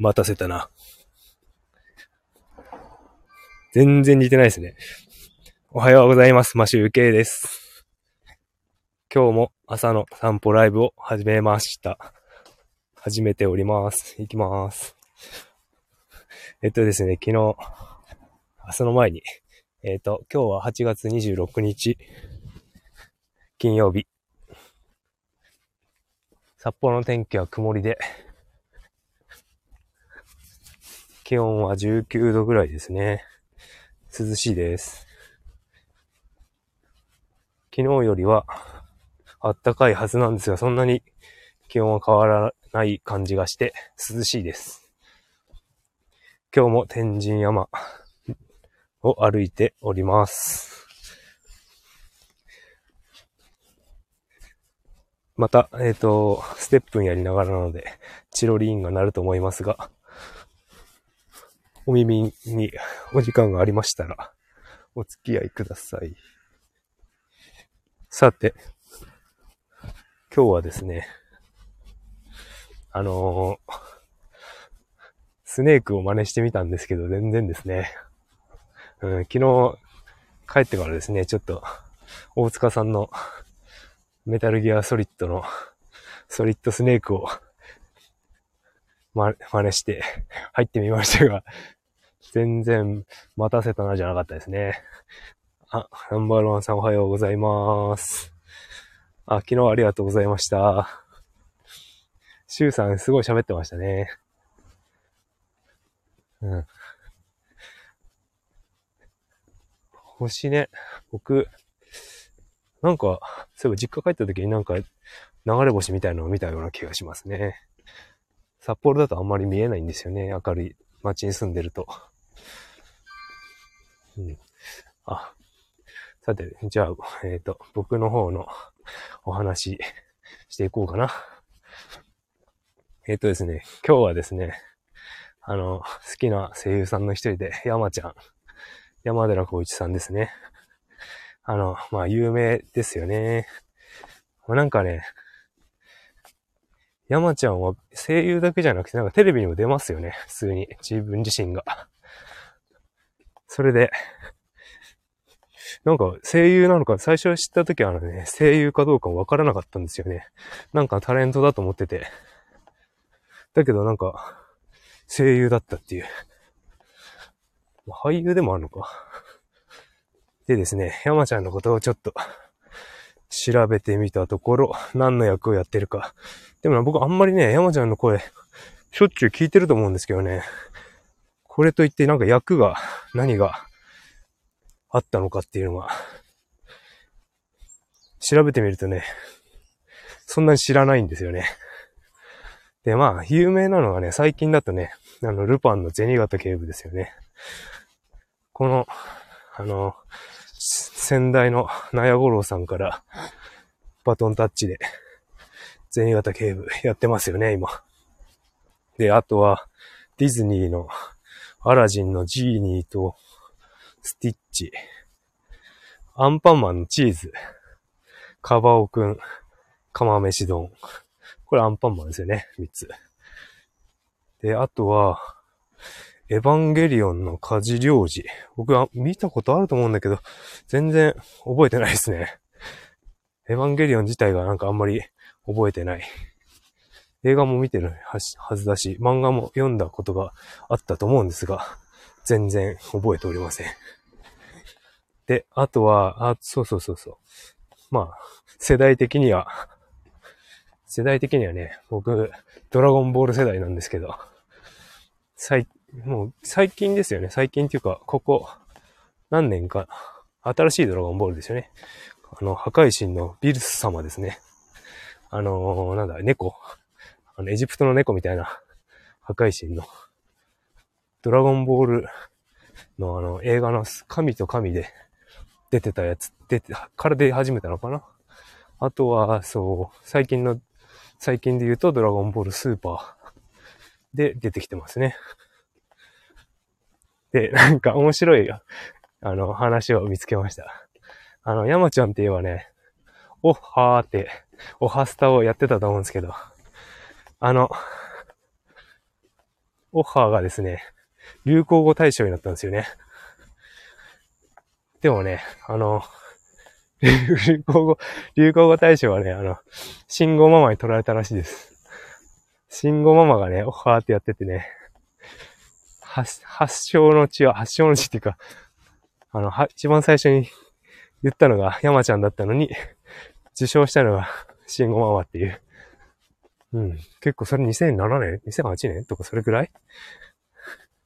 待たせたな。全然似てないですね。おはようございます。マシュウケイです。今日も朝の散歩ライブを始めました。始めております。行きます。えっとですね、昨日、その前に、えっと、今日は8月26日、金曜日。札幌の天気は曇りで、気温は19度ぐらいですね。涼しいです。昨日よりはあったかいはずなんですが、そんなに気温は変わらない感じがして涼しいです。今日も天神山を歩いております。また、えっ、ー、と、ステップンやりながらなので、チロリーンが鳴ると思いますが、お耳に お時間がありましたら、お付き合いください。さて、今日はですね、あのー、スネークを真似してみたんですけど、全然ですね、うん、昨日帰ってからですね、ちょっと、大塚さんのメタルギアソリッドのソリッドスネークを、真似して入ってみましたが、全然待たせたなじゃなかったですね。あ、ナンバーワンさんおはようございます。あ、昨日ありがとうございました。シュウさんすごい喋ってましたね。うん。星ね、僕、なんか、そういえば実家帰った時になんか流れ星みたいなのを見たような気がしますね。札幌だとあんまり見えないんですよね。明るい街に住んでると。うん。あ、さて、じゃあ、えっ、ー、と、僕の方のお話していこうかな。えっ、ー、とですね、今日はですね、あの、好きな声優さんの一人で、山ちゃん、山寺孝一さんですね。あの、まあ、有名ですよね。なんかね、山ちゃんは声優だけじゃなくて、なんかテレビにも出ますよね。普通に。自分自身が。それで、なんか声優なのか、最初知った時はね、声優かどうかわからなかったんですよね。なんかタレントだと思ってて。だけどなんか、声優だったっていう。俳優でもあるのか。でですね、山ちゃんのことをちょっと調べてみたところ、何の役をやってるか。でも僕あんまりね、山ちゃんの声、しょっちゅう聞いてると思うんですけどね。これといってなんか役が、何があったのかっていうのは、調べてみるとね、そんなに知らないんですよね。で、まあ、有名なのがね、最近だとね、あの、ルパンの銭形警部ですよね。この、あの、先代の納屋五郎さんからバトンタッチで、銭形警部やってますよね、今。で、あとは、ディズニーのアラジンのジーニーと、スティッチ、アンパンマンのチーズ、カバオくん、釜飯丼。これアンパンマンですよね、三つ。で、あとは、エヴァンゲリオンの家事領事。僕は見たことあると思うんだけど、全然覚えてないですね。エヴァンゲリオン自体がなんかあんまり覚えてない。映画も見てるはずだし、漫画も読んだことがあったと思うんですが、全然覚えておりません。で、あとは、あ、そうそうそうそう。まあ、世代的には、世代的にはね、僕、ドラゴンボール世代なんですけど、最、もう最近ですよね。最近っていうか、ここ何年か、新しいドラゴンボールですよね。あの、破壊神のビルス様ですね。あのー、なんだ、猫。あの、エジプトの猫みたいな破壊神の、ドラゴンボールのあの、映画の神と神で出てたやつ、出て、から出始めたのかな？あとは、そう、最近の、最近で言うとドラゴンボールスーパーで出てきてますね。で、なんか面白い、あの、話を見つけました。あの、山ちゃんって言えばね、おっはーって、おはスタをやってたと思うんですけど、あの、オッハーがですね、流行語大賞になったんですよね。でもね、あの、流行語、流行語大賞はね、あの、信号ママに取られたらしいです。信号ママがね、オッハーってやっててね、発、発祥の地は、発祥の地っていうか、あの、は、一番最初に言ったのが山ちゃんだったのに、受賞したのが信号ママっていう。うん。結構それ2007年 ?2008 年？とかそれくらい？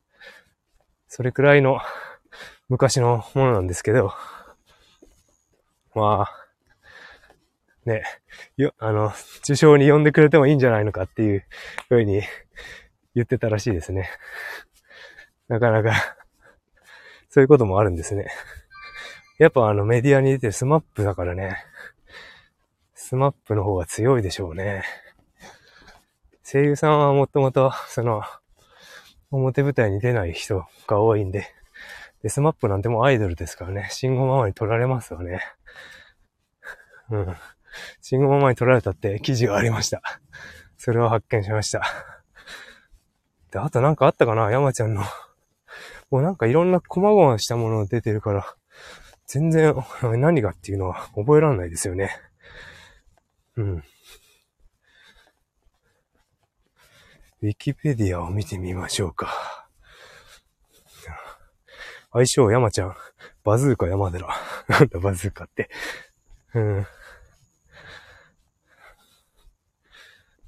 それくらいの昔のものなんですけど、まあ、ね、よ、あの、受賞に呼んでくれてもいいんじゃないのかっていうふうに言ってたらしいですね。なかなかそういうこともあるんですね。やっぱあのメディアに出てるスマップだからね、スマップの方が強いでしょうね。声優さんはもともと、その、表舞台に出ない人が多いんで、で、スマップなんてもうアイドルですからね、慎吾ママに取られますよね。うん。慎吾ママに取られたって記事がありました。それを発見しました。で、あとなんかあったかな？山ちゃんの。もうなんかいろんな細々したものが出てるから、全然何がっていうのは覚えられないですよね。うん。ウィキペディアを見てみましょうか。相性山ちゃん。バズーカ山寺。なんだバズーカって。うん。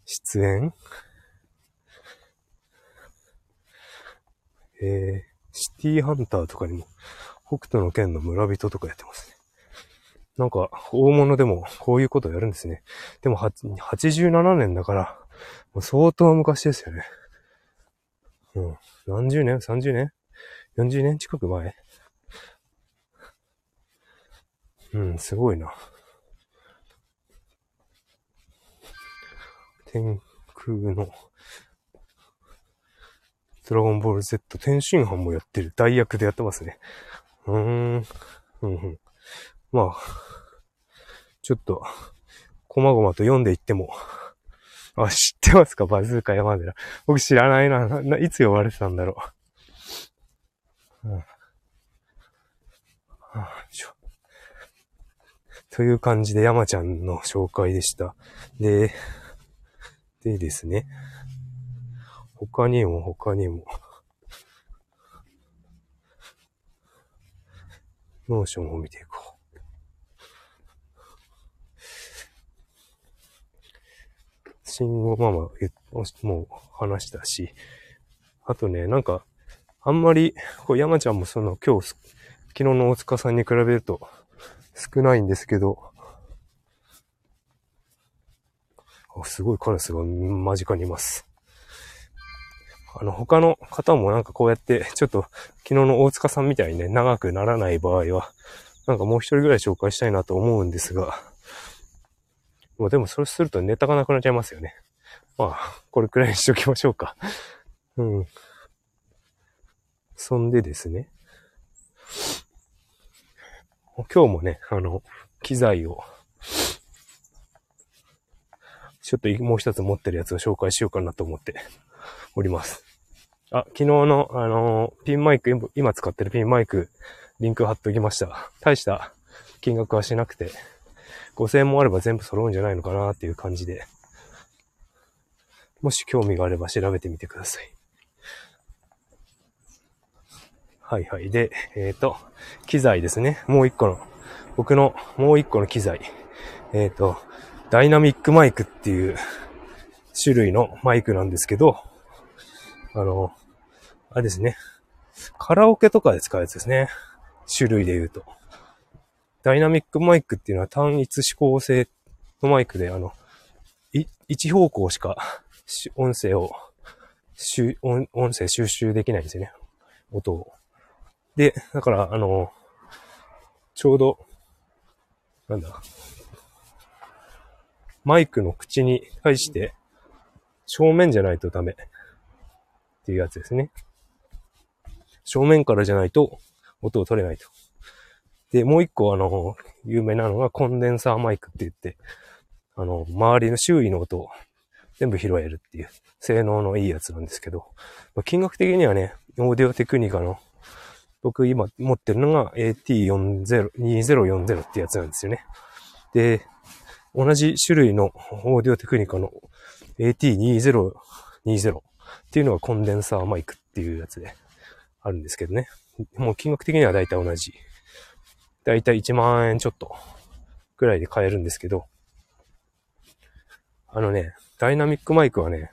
出演？えー、シティハンターとかにも、北斗の剣の村人とかやってますね。なんか、大物でもこういうことやるんですね。でも、87年だから、もう相当昔ですよね。うん。何十年 ?30 年 ?40 年近く前？うん、すごいな。天空の、ドラゴンボール Z 天津飯もやってる。代役でやってますね。うーん。うんうん。まあ、ちょっと、こまごまと読んでいっても、あ、知ってますか？バズーカ山寺。僕知らないな。ないつ呼ばれてたんだろう。うん。はあ、という感じで山ちゃんの紹介でした。で、でですね。他にも他にも。ノーションを見ていこう。慎吾ママもう話したし、あとね、なんか、あんまり、こう山ちゃんもその今日、昨日の大塚さんに比べると少ないんですけど、あすごいカラスが間近にいます。あの、他の方もなんかこうやって、ちょっと昨日の大塚さんみたいにね、長くならない場合は、なんかもう一人ぐらい紹介したいなと思うんですが、もうでもそれするとネタがなくなっちゃいますよね。まあ、これくらいにしておきましょうか。うん。そんでですね。今日もね、あの、機材を、ちょっともう一つ持ってるやつを紹介しようかなと思っております。あ、昨日の、あの、ピンマイク、今使ってるピンマイク、リンク貼っておきました。大した金額はしなくて、5000円もあれば全部揃うんじゃないのかなっていう感じで、もし興味があれば調べてみてください。はいはい。で、えっ、ー、と、機材ですね。もう一個の、僕のもう一個の機材。えっ、ー、と、ダイナミックマイクっていう種類のマイクなんですけど、あの、あれですね。カラオケとかで使うやつですね。種類で言うと。ダイナミックマイクっていうのは単一指向性のマイクで、あの、一方向しか音声を、音音声収集できないんですよね。音を。で、だから、あの、ちょうど、なんだ、マイクの口に対して正面じゃないとダメっていうやつですね。正面からじゃないと音を取れないと。で、もう一個あの、有名なのがコンデンサーマイクって言って、あの、周りの周囲の音を、全部拾えるっていう性能のいいやつなんですけど、まあ、金額的にはね、オーディオテクニカの僕今持ってるのが AT40、2040ってやつなんですよね。で、同じ種類のオーディオテクニカの AT2020 っていうのがコンデンサーマイクっていうやつであるんですけどね。もう金額的にはだいたい同じ。だいたい1万円ちょっとぐらいで買えるんですけど、あのね、ダイナミックマイクはね、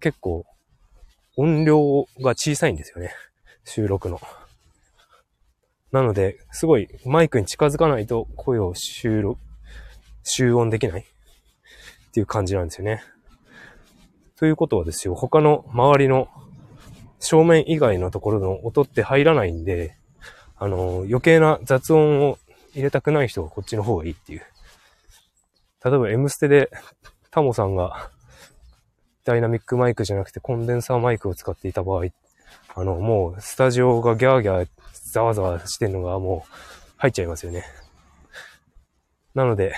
結構音量が小さいんですよね。収録の。なので、すごいマイクに近づかないと声を収録、集音できないっていう感じなんですよね。ということはですよ、他の周りの正面以外のところの音って入らないんで、あの、余計な雑音を入れたくない人はこっちの方がいいっていう。例えば M ステでタモさんがダイナミックマイクじゃなくてコンデンサーマイクを使っていた場合、あの、もうスタジオがギャーギャーざわざわしてんのがもう入っちゃいますよね。なので、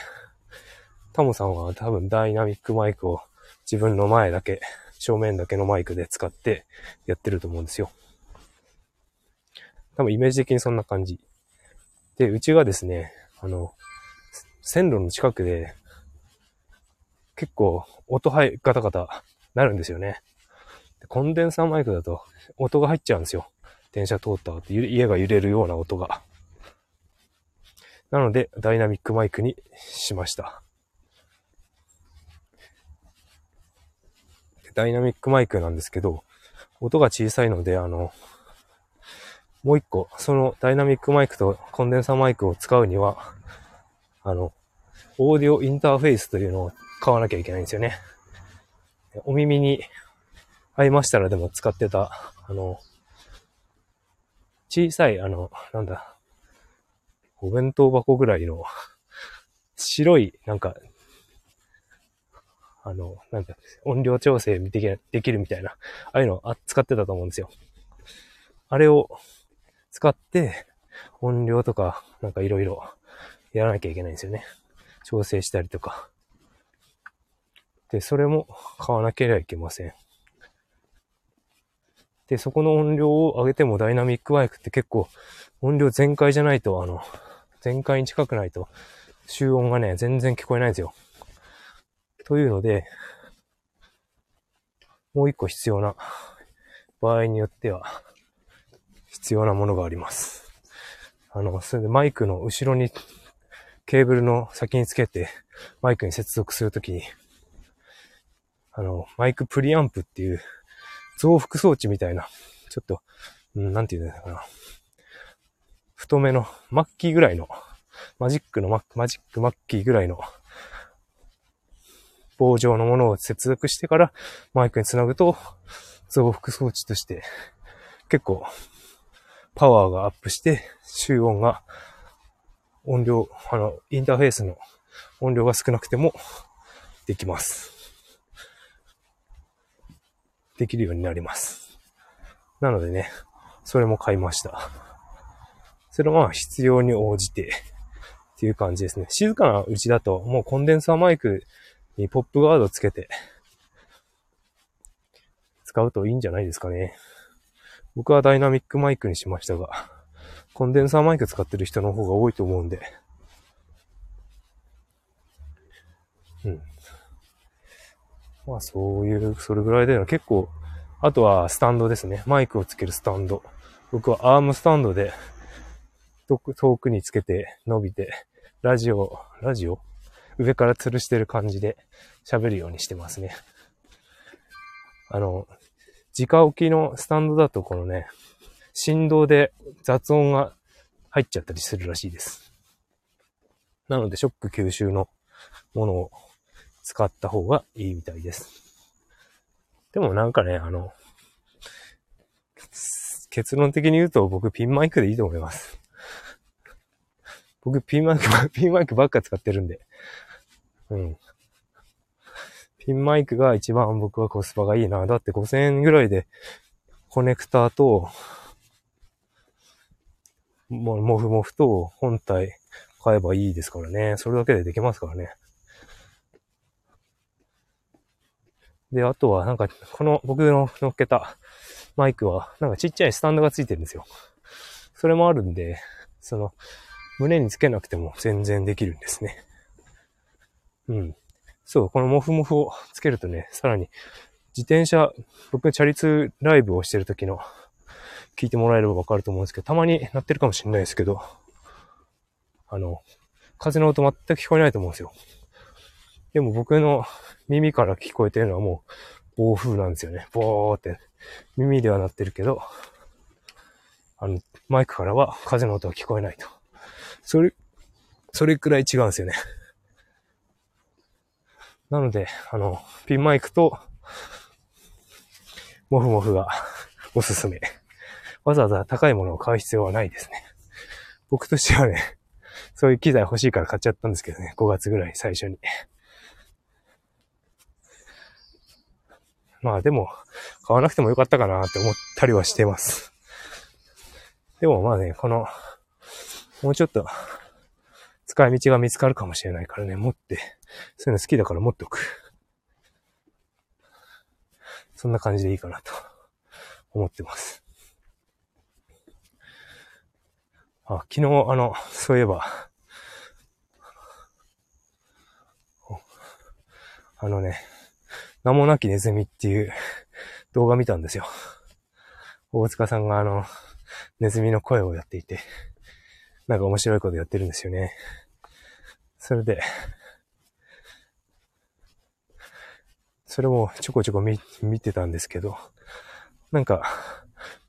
タモさんは多分ダイナミックマイクを自分の前だけ、正面だけのマイクで使ってやってると思うんですよ。多分イメージ的にそんな感じ。で、うちがですね、あの、線路の近くで、結構音入、ガタガタなるんですよね。コンデンサーマイクだと音が入っちゃうんですよ。電車通った後、家が揺れるような音が。なので、ダイナミックマイクにしました。ダイナミックマイクなんですけど、音が小さいので、あの、もう一個、そのダイナミックマイクとコンデンサーマイクを使うには、あの、オーディオインターフェースというのを買わなきゃいけないんですよね。お耳に合いましたらでも使ってた、あの、小さい、あの、なんだ、お弁当箱ぐらいの、白い、なんか、あの、なんだ、音量調整できできるみたいな、ああいうのあ使ってたと思うんですよ。あれを使って、音量とか、なんかいろいろやらなきゃいけないんですよね。調整したりとか。で、それも買わなければいけません。で、そこの音量を上げてもダイナミックマイクって結構音量全開じゃないと、あの、全開に近くないと、集音がね、全然聞こえないんですよ。というので、もう一個必要な場合によっては、必要なものがあります。あの、それでマイクの後ろにケーブルの先につけてマイクに接続するときに、あの、マイクプリアンプっていう増幅装置みたいな、ちょっと、うん、なんて言うんだかな。太めの、マッキーぐらいの、マジックのママジックマッキーぐらいの棒状のものを接続してからマイクにつなぐと、増幅装置として結構パワーがアップして集音が音量、あの、インターフェースの音量が少なくてもできます。できるようになります。なのでね、それも買いました。それは必要に応じてっていう感じですね。静かなうちだともうコンデンサーマイクにポップガードつけて、使うといいんじゃないですかね。僕はダイナミックマイクにしましたが、コンデンサーマイク使ってる人の方が多いと思うんで。うん。まあそういう、それぐらいで結構、あとはスタンドですね。マイクをつけるスタンド。僕はアームスタンドで遠くにつけて伸びて、ラジオ、ラジオ？上から吊るしてる感じで喋るようにしてますね。あの、直置きのスタンドだとこのね、振動で雑音が入っちゃったりするらしいです。なので、ショック吸収のものを使った方がいいみたいです。でもなんかね、あの、結論的に言うと僕ピンマイクでいいと思います。僕ピンマイク、ピンマイクばっか使ってるんで。うん。ピンマイクが一番僕はコスパがいいな。だって5000円ぐらいでコネクターと、ももふもふと本体買えばいいですからね。それだけでできますからね。で、あとはなんか、この僕の乗っけたマイクは、なんかちっちゃいスタンドがついてるんですよ。それもあるんで、その、胸につけなくても全然できるんですね。うん。そう、このモフモフをつけるとね、さらに、自転車、僕チャリ通ライブをしてる時の、聞いてもらえればわかると思うんですけど、たまに鳴ってるかもしれないですけど、あの、風の音全く聞こえないと思うんですよ。でも僕の耳から聞こえてるのはもう暴風なんですよね。ボーって。耳では鳴ってるけど、あの、マイクからは風の音は聞こえないと。それ、それくらい違うんですよね。なので、あの、ピンマイクと、モフモフがおすすめ。わざわざ高いものを買う必要はないですね。僕としてはね、そういう機材欲しいから買っちゃったんですけどね、5月ぐらい最初に。まあでも、買わなくてもよかったかなって思ったりはしてます。でもまあね、この、もうちょっと、使い道が見つかるかもしれないからね、持って、そういうの好きだから持っておく。そんな感じでいいかなと思ってます。あ、昨日、あの、そういえば、あのね、名もなきネズミっていう動画見たんですよ。大塚さんがあの、ネズミの声をやっていて、なんか面白いことやってるんですよね。それで、それもちょこちょこ見、見てたんですけど、なんか、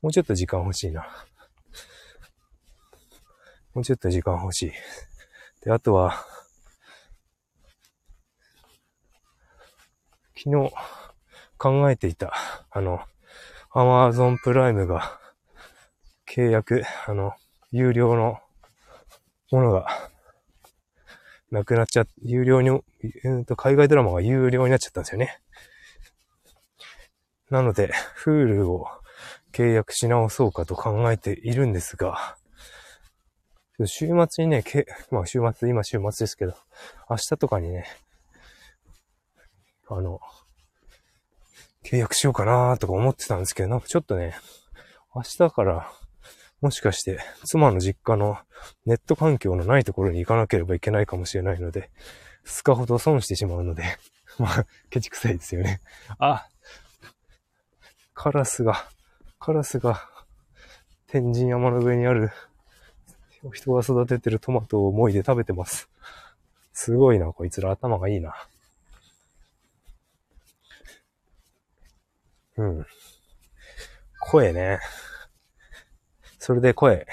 もうちょっと時間欲しいな。もうちょっと時間欲しい。で、あとは、昨日考えていた、あの、アマゾンプライムが契約、あの、有料のものがなくなっちゃ、有料に、うんと海外ドラマが有料になっちゃったんですよね。なので、Hulu を契約し直そうかと考えているんですが、週末にね、けまあ週末、今週末ですけど、明日とかにね、あの、契約しようかなとか思ってたんですけど、なんかちょっとね、明日からもしかして妻の実家のネット環境のないところに行かなければいけないかもしれないので、2日ほど損してしまうので、まあ、ケチくさいですよね。あ、カラスが、カラスが天神山の上にある人が育ててるトマトをもいで食べてます。すごいな、こいつら頭がいいな。うん。声ね。それで声、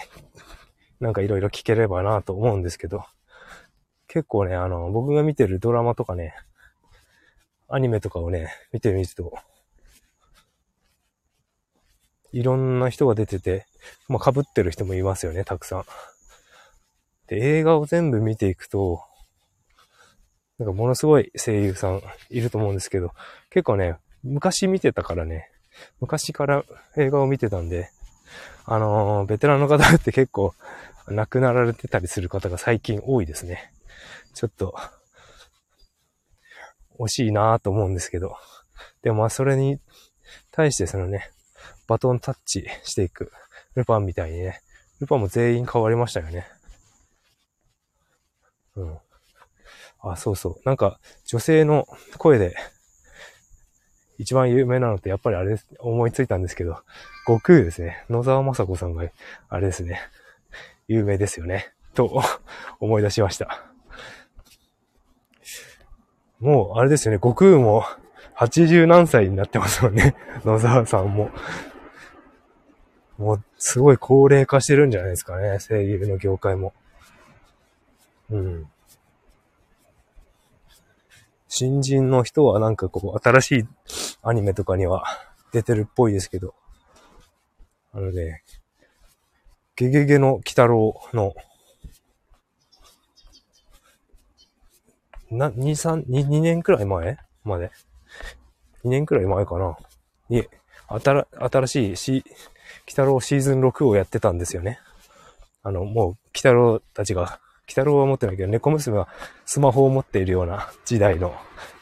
なんかいろいろ聞ければなと思うんですけど、結構ね、あの、僕が見てるドラマとかね、アニメとかをね、見てみると、いろんな人が出てて、まあ、被ってる人もいますよね、たくさん。で、映画を全部見ていくと、なんかものすごい声優さんいると思うんですけど、結構ね、昔見てたからね、昔から映画を見てたんで、あのー、ベテランの方って結構亡くなられてたりする方が最近多いですね。ちょっと、惜しいなぁと思うんですけど。でもまあそれに対してそのね、バトンタッチしていく。ルパンみたいにね。ルパンも全員変わりましたよね。うん。あ、そうそう。なんか、女性の声で一番有名なのってやっぱりあれです。思いついたんですけど、悟空ですね。野沢雅子さんが、あれですね。有名ですよね。と、思い出しました。もう、あれですよね。悟空も、80何歳になってますもんね。野沢さんも。もう、すごい高齢化してるんじゃないですかね。声優の業界も。うん。新人の人はなんかこう、新しいアニメとかには出てるっぽいですけど、あのね、ゲゲゲの鬼太郎の、な、2、3、2, 年くらい前？まで ?2 年くらい前かな？に、新、新しいし、鬼太郎シーズン6をやってたんですよね。あの、もう、鬼太郎たちが鬼太郎は持ってないけど、猫娘はスマホを持っているような時代の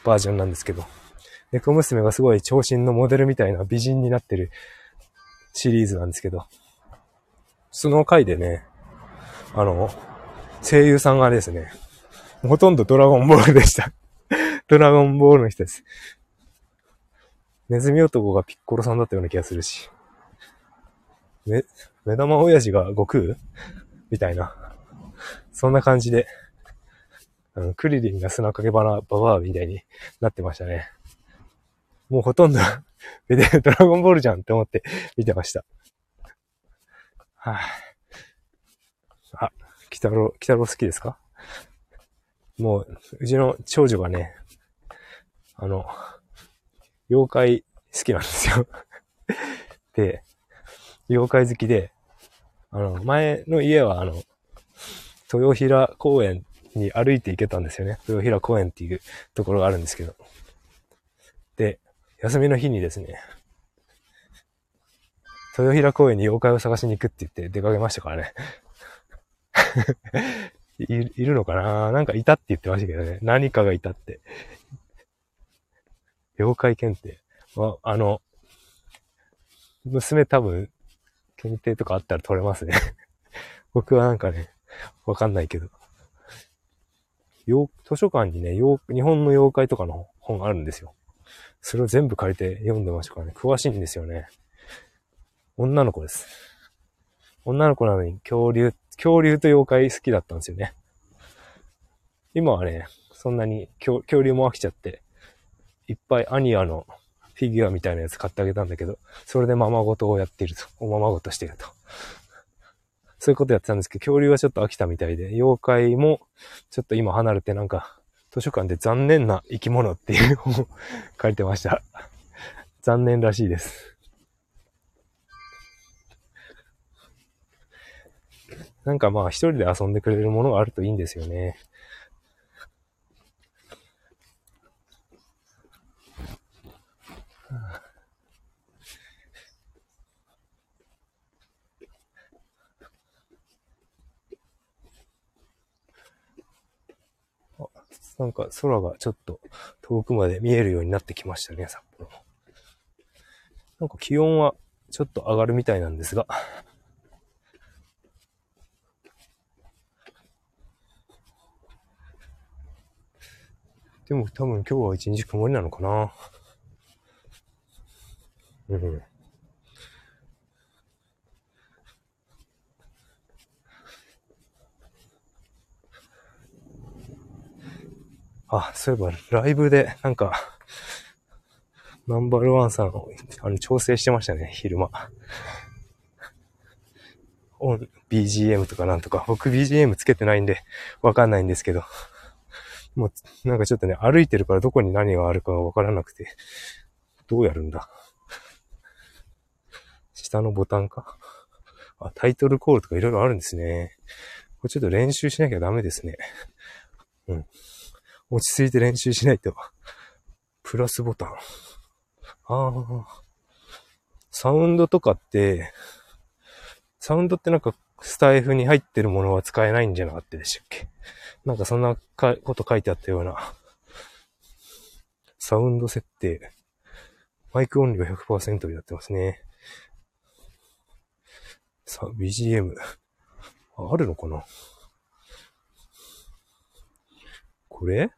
バージョンなんですけど、猫娘がすごい長身のモデルみたいな美人になってるシリーズなんですけど、その回でね、あの、声優さんがですね、ほとんどドラゴンボールでした ドラゴンボールの人です。ネズミ男がピッコロさんだったような気がするし。め、目玉親父が悟空？みたいな。そんな感じで、あの、クリリンが砂かけばな、ババアみたいになってましたね。もうほとんど ドラゴンボールじゃんって思って見てました。はい、あ。あ、北郎、北郎好きですか？もう、うちの長女がね、あの、妖怪好きなんですよで、妖怪好きで、あの、前の家はあの、豊平公園に歩いて行けたんですよね。豊平公園っていうところがあるんですけど。で、休みの日にですね、豊平公園に妖怪を探しに行くって言って出かけましたからね。いいるのかな？なんかいたって言ってましたけどね。何かがいたって。妖怪検定。ああの、娘多分、検定とかあったら取れますね。僕はなんかね、わかんないけど。図書館にね、日本の妖怪とかの本があるんですよ。それを全部借りて読んでましたからね。詳しいんですよね。女の子です。女の子なのに恐竜、恐竜と妖怪好きだったんですよね。今はね、そんなに恐竜も飽きちゃって、いっぱいアニアのフィギュアみたいなやつ買ってあげたんだけど、それでままごとをやっていると。おままごとしていると。そういうことやってたんですけど、恐竜はちょっと飽きたみたいで、妖怪もちょっと今離れてなんか、図書館で残念な生き物っていう本を 書いてました。残念らしいです。なんかまあ一人で遊んでくれるものがあるといいんですよね。なんか空がちょっと遠くまで見えるようになってきましたね、札幌。なんか気温はちょっと上がるみたいなんですが。でも多分今日は一日曇りなのかな。うん。あ、そういえば、ライブで、なんか、ナンバーワンさんを、あの、調整してましたね、昼間。オン、BGM とかなんとか。僕 BGM つけてないんで、わかんないんですけど。もう、なんかちょっとね、歩いてるからどこに何があるかがわからなくて、どうやるんだ？下のボタンか？あ、タイトルコールとかいろいろあるんですね。これちょっと練習しなきゃダメですね。うん。落ち着いて練習しないと。プラスボタン。ああ。サウンドとかって、サウンドってなんかスタイフに入ってるものは使えないんじゃなかったでしたっけ？なんかそんなこと書いてあったような。サウンド設定。マイク音量100%になってますね。さあ、BGM。ああるのかな？これ？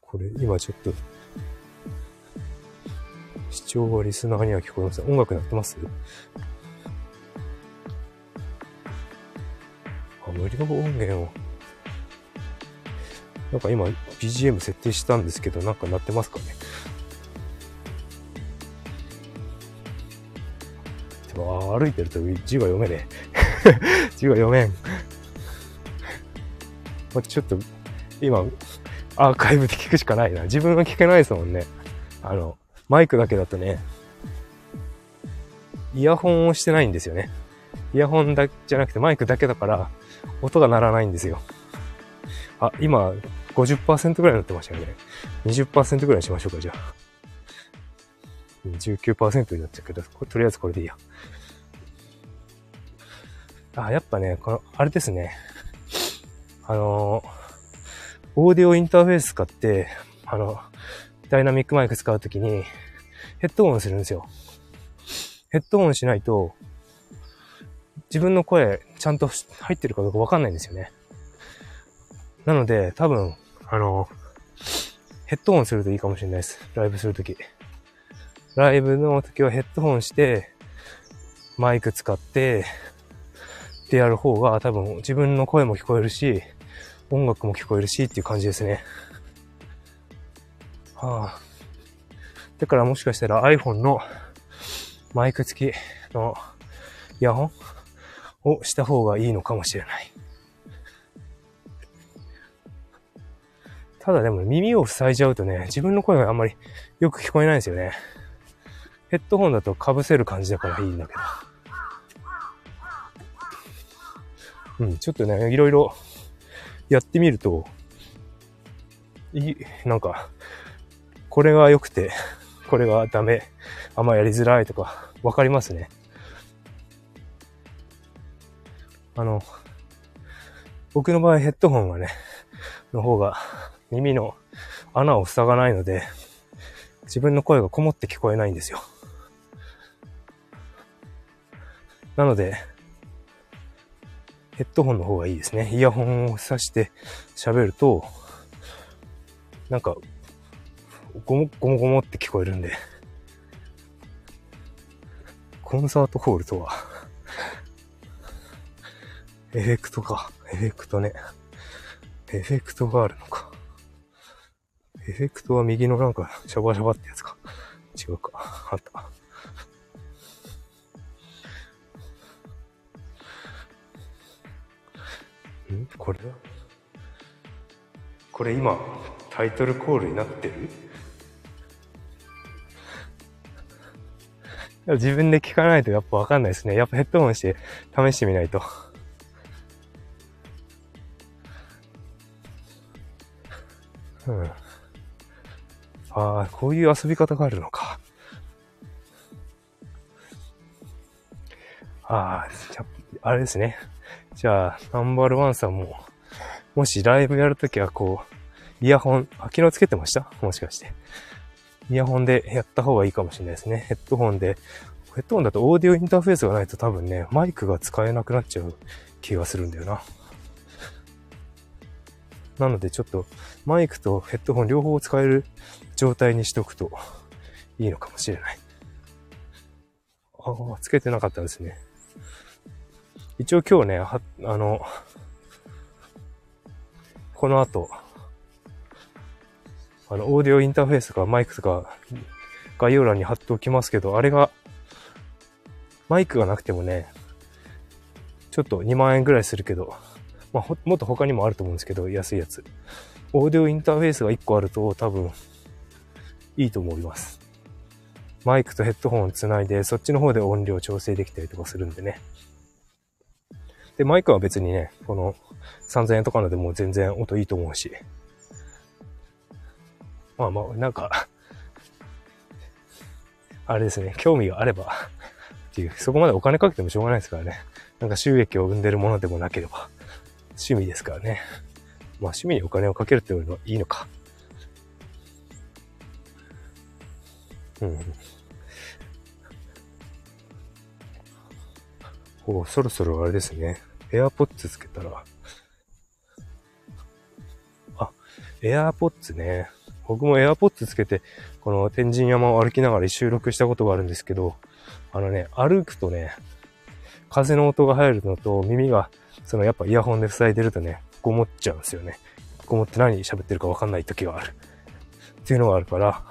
これ、今ちょっと、視聴はリスナーには聞こえます。音楽鳴ってます？あ、無料音源を。なんか今 BGM 設定したんですけど、なんか鳴ってますかね？あ歩いてると字が読めねえ。字が読めん。ちょっと、今、アーカイブで聞くしかないな。自分は聞けないですもんね。あの、マイクだけだとね、イヤホンをしてないんですよね。イヤホンだじゃなくてマイクだけだから、音が鳴らないんですよ。あ、今、50%ぐらいになってましたよね。20%ぐらいにしましょうか、じゃあ。19%になっちゃうけど、とりあえずこれでいいや。あ、やっぱね、この、あれですね。あの、オーディオインターフェース使って、あの、ダイナミックマイク使うときに、ヘッドホンするんですよ。ヘッドホンしないと、自分の声ちゃんと入ってるかどうかわかんないんですよね。なので、多分、あの、ヘッドホンするといいかもしれないです。ライブするとき。ライブの時はヘッドホンして、マイク使って、ってやる方が多分自分の声も聞こえるし、音楽も聞こえるしっていう感じですね。はあ。だからもしかしたら iPhone のマイク付きのイヤホンをした方がいいのかもしれない。ただでも耳を塞いじゃうとね、自分の声があんまりよく聞こえないんですよね。ヘッドホンだと被せる感じだからいいんだけど。うん、ちょっとね、いろいろやってみると、いい、なんか、これが良くて、これがダメ、あんまやりづらいとか、わかりますね。あの、僕の場合ヘッドホンがね、の方が耳の穴を塞がないので、自分の声がこもって聞こえないんですよ。なので、ヘッドホンの方がいいですね。イヤホンを挿して喋ると、なんか、ゴモゴモゴモって聞こえるんで、コンサートホールとは、エフェクトか。エフェクトね。エフェクトがあるのか。エフェクトは右のなんか、シャバシャバってやつか。違うか。あった。んこれこれ今、タイトルコールになってる？自分で聞かないとやっぱわかんないですね。やっぱヘッドホンして試してみないと。うん。ああ、こういう遊び方があるのか。ああ、あれですね。じゃあ、ナンバルワンさんも、もしライブやるときはこう、イヤホン、あ、昨日つけてました？もしかして。イヤホンでやった方がいいかもしれないですね。ヘッドホンで、ヘッドホンだとオーディオインターフェースがないと多分ね、マイクが使えなくなっちゃう気がするんだよな。なのでちょっとマイクとヘッドホン両方使える状態にしとくといいのかもしれない。ああ、つけてなかったですね。一応今日ね、は、あの、この後、あの、オーディオインターフェースとかマイクとか概要欄に貼っておきますけど、あれが、マイクがなくてもね、ちょっと2万円ぐらいするけど、まあ、もっと他にもあると思うんですけど、安いやつ。オーディオインターフェースが1個あると多分、いいと思います。マイクとヘッドホンをつないで、そっちの方で音量調整できたりとかするんでね。で、マイクは別にね、この3000円とかのでも全然音いいと思うし。まあまあ、なんか あれですね、興味があれば っていう、そこまでお金かけてもしょうがないですからね。なんか収益を生んでるものでもなければ、趣味ですからね。まあ趣味にお金をかけるっていうのはいいのか。うん。おそろそろあれですね。AirPods つけたら。あ、AirPods ね。僕も AirPods つけて、この天神山を歩きながら収録したことがあるんですけど、あのね、歩くとね、風の音が入るのと耳が、そのやっぱイヤホンで塞いでるとね、こもっちゃうんですよね。こもって何喋ってるかわかんない時がある。っていうのがあるから、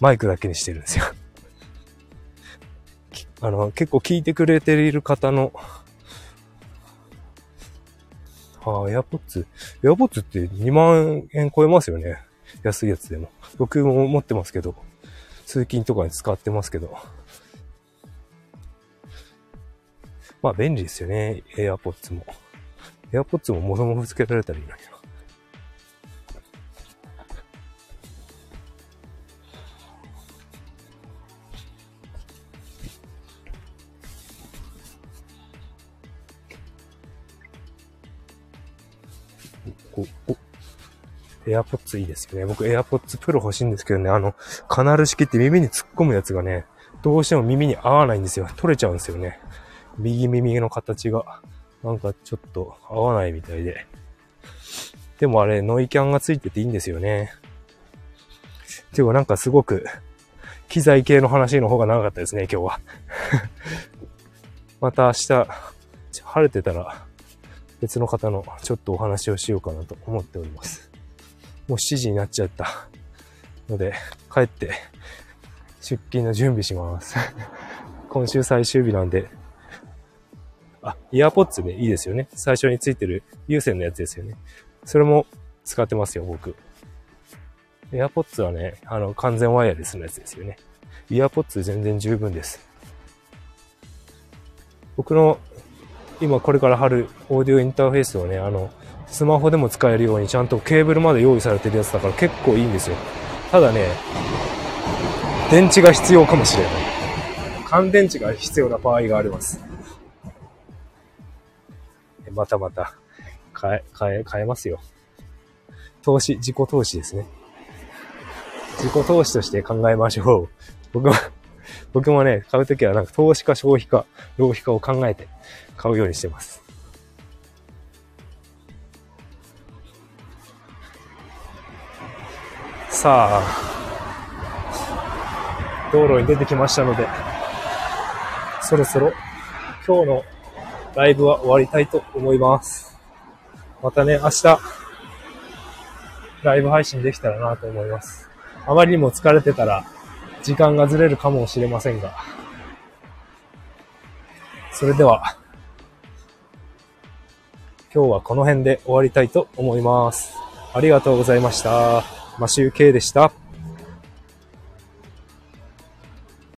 マイクだけにしてるんですよ。あの、結構聞いてくれている方のああ、エアポッツ。エアポッツって2万円超えますよね。安いやつでも。僕も持ってますけど、通勤とかに使ってますけど。まあ便利ですよね。エアポッツも。エアポッツももともとつけられたらいいのにな。お、お、AirPods いいですよね。僕 AirPods Pro 欲しいんですけどね、あの、カナル式って耳に突っ込むやつがね、どうしても耳に合わないんですよ。取れちゃうんですよね。右耳の形が、なんかちょっと合わないみたいで。でもあれ、ノイキャンがついてていいんですよね。ていうかなんかすごく、機材系の話の方が長かったですね、今日は。また明日、晴れてたら、別の方のちょっとお話をしようかなと思っております。もう7時になっちゃったので、帰って出勤の準備します。今週最終日なんで、あ、イヤーポッツでいいですよね。最初についてる有線のやつですよね。それも使ってますよ、僕。イヤーポッツはね、あの、完全ワイヤレスのやつですよね。イヤーポッツ全然十分です。僕の今これから貼るオーディオインターフェースはね、あの、スマホでも使えるようにちゃんとケーブルまで用意されてるやつだから結構いいんですよ。ただね、電池が必要かもしれない。乾電池が必要な場合があります。またまた、変え、変え、変えますよ。投資、自己投資ですね。自己投資として考えましょう。僕は、僕もね、買うときはなんか投資か消費か、浪費かを考えて買うようにしてます。さあ、道路に出てきましたので、そろそろ今日のライブは終わりたいと思います。またね、明日、ライブ配信できたらなと思います。あまりにも疲れてたら、時間がずれるかもしれませんが。それでは、今日はこの辺で終わりたいと思います。ありがとうございました。マシューケイでした。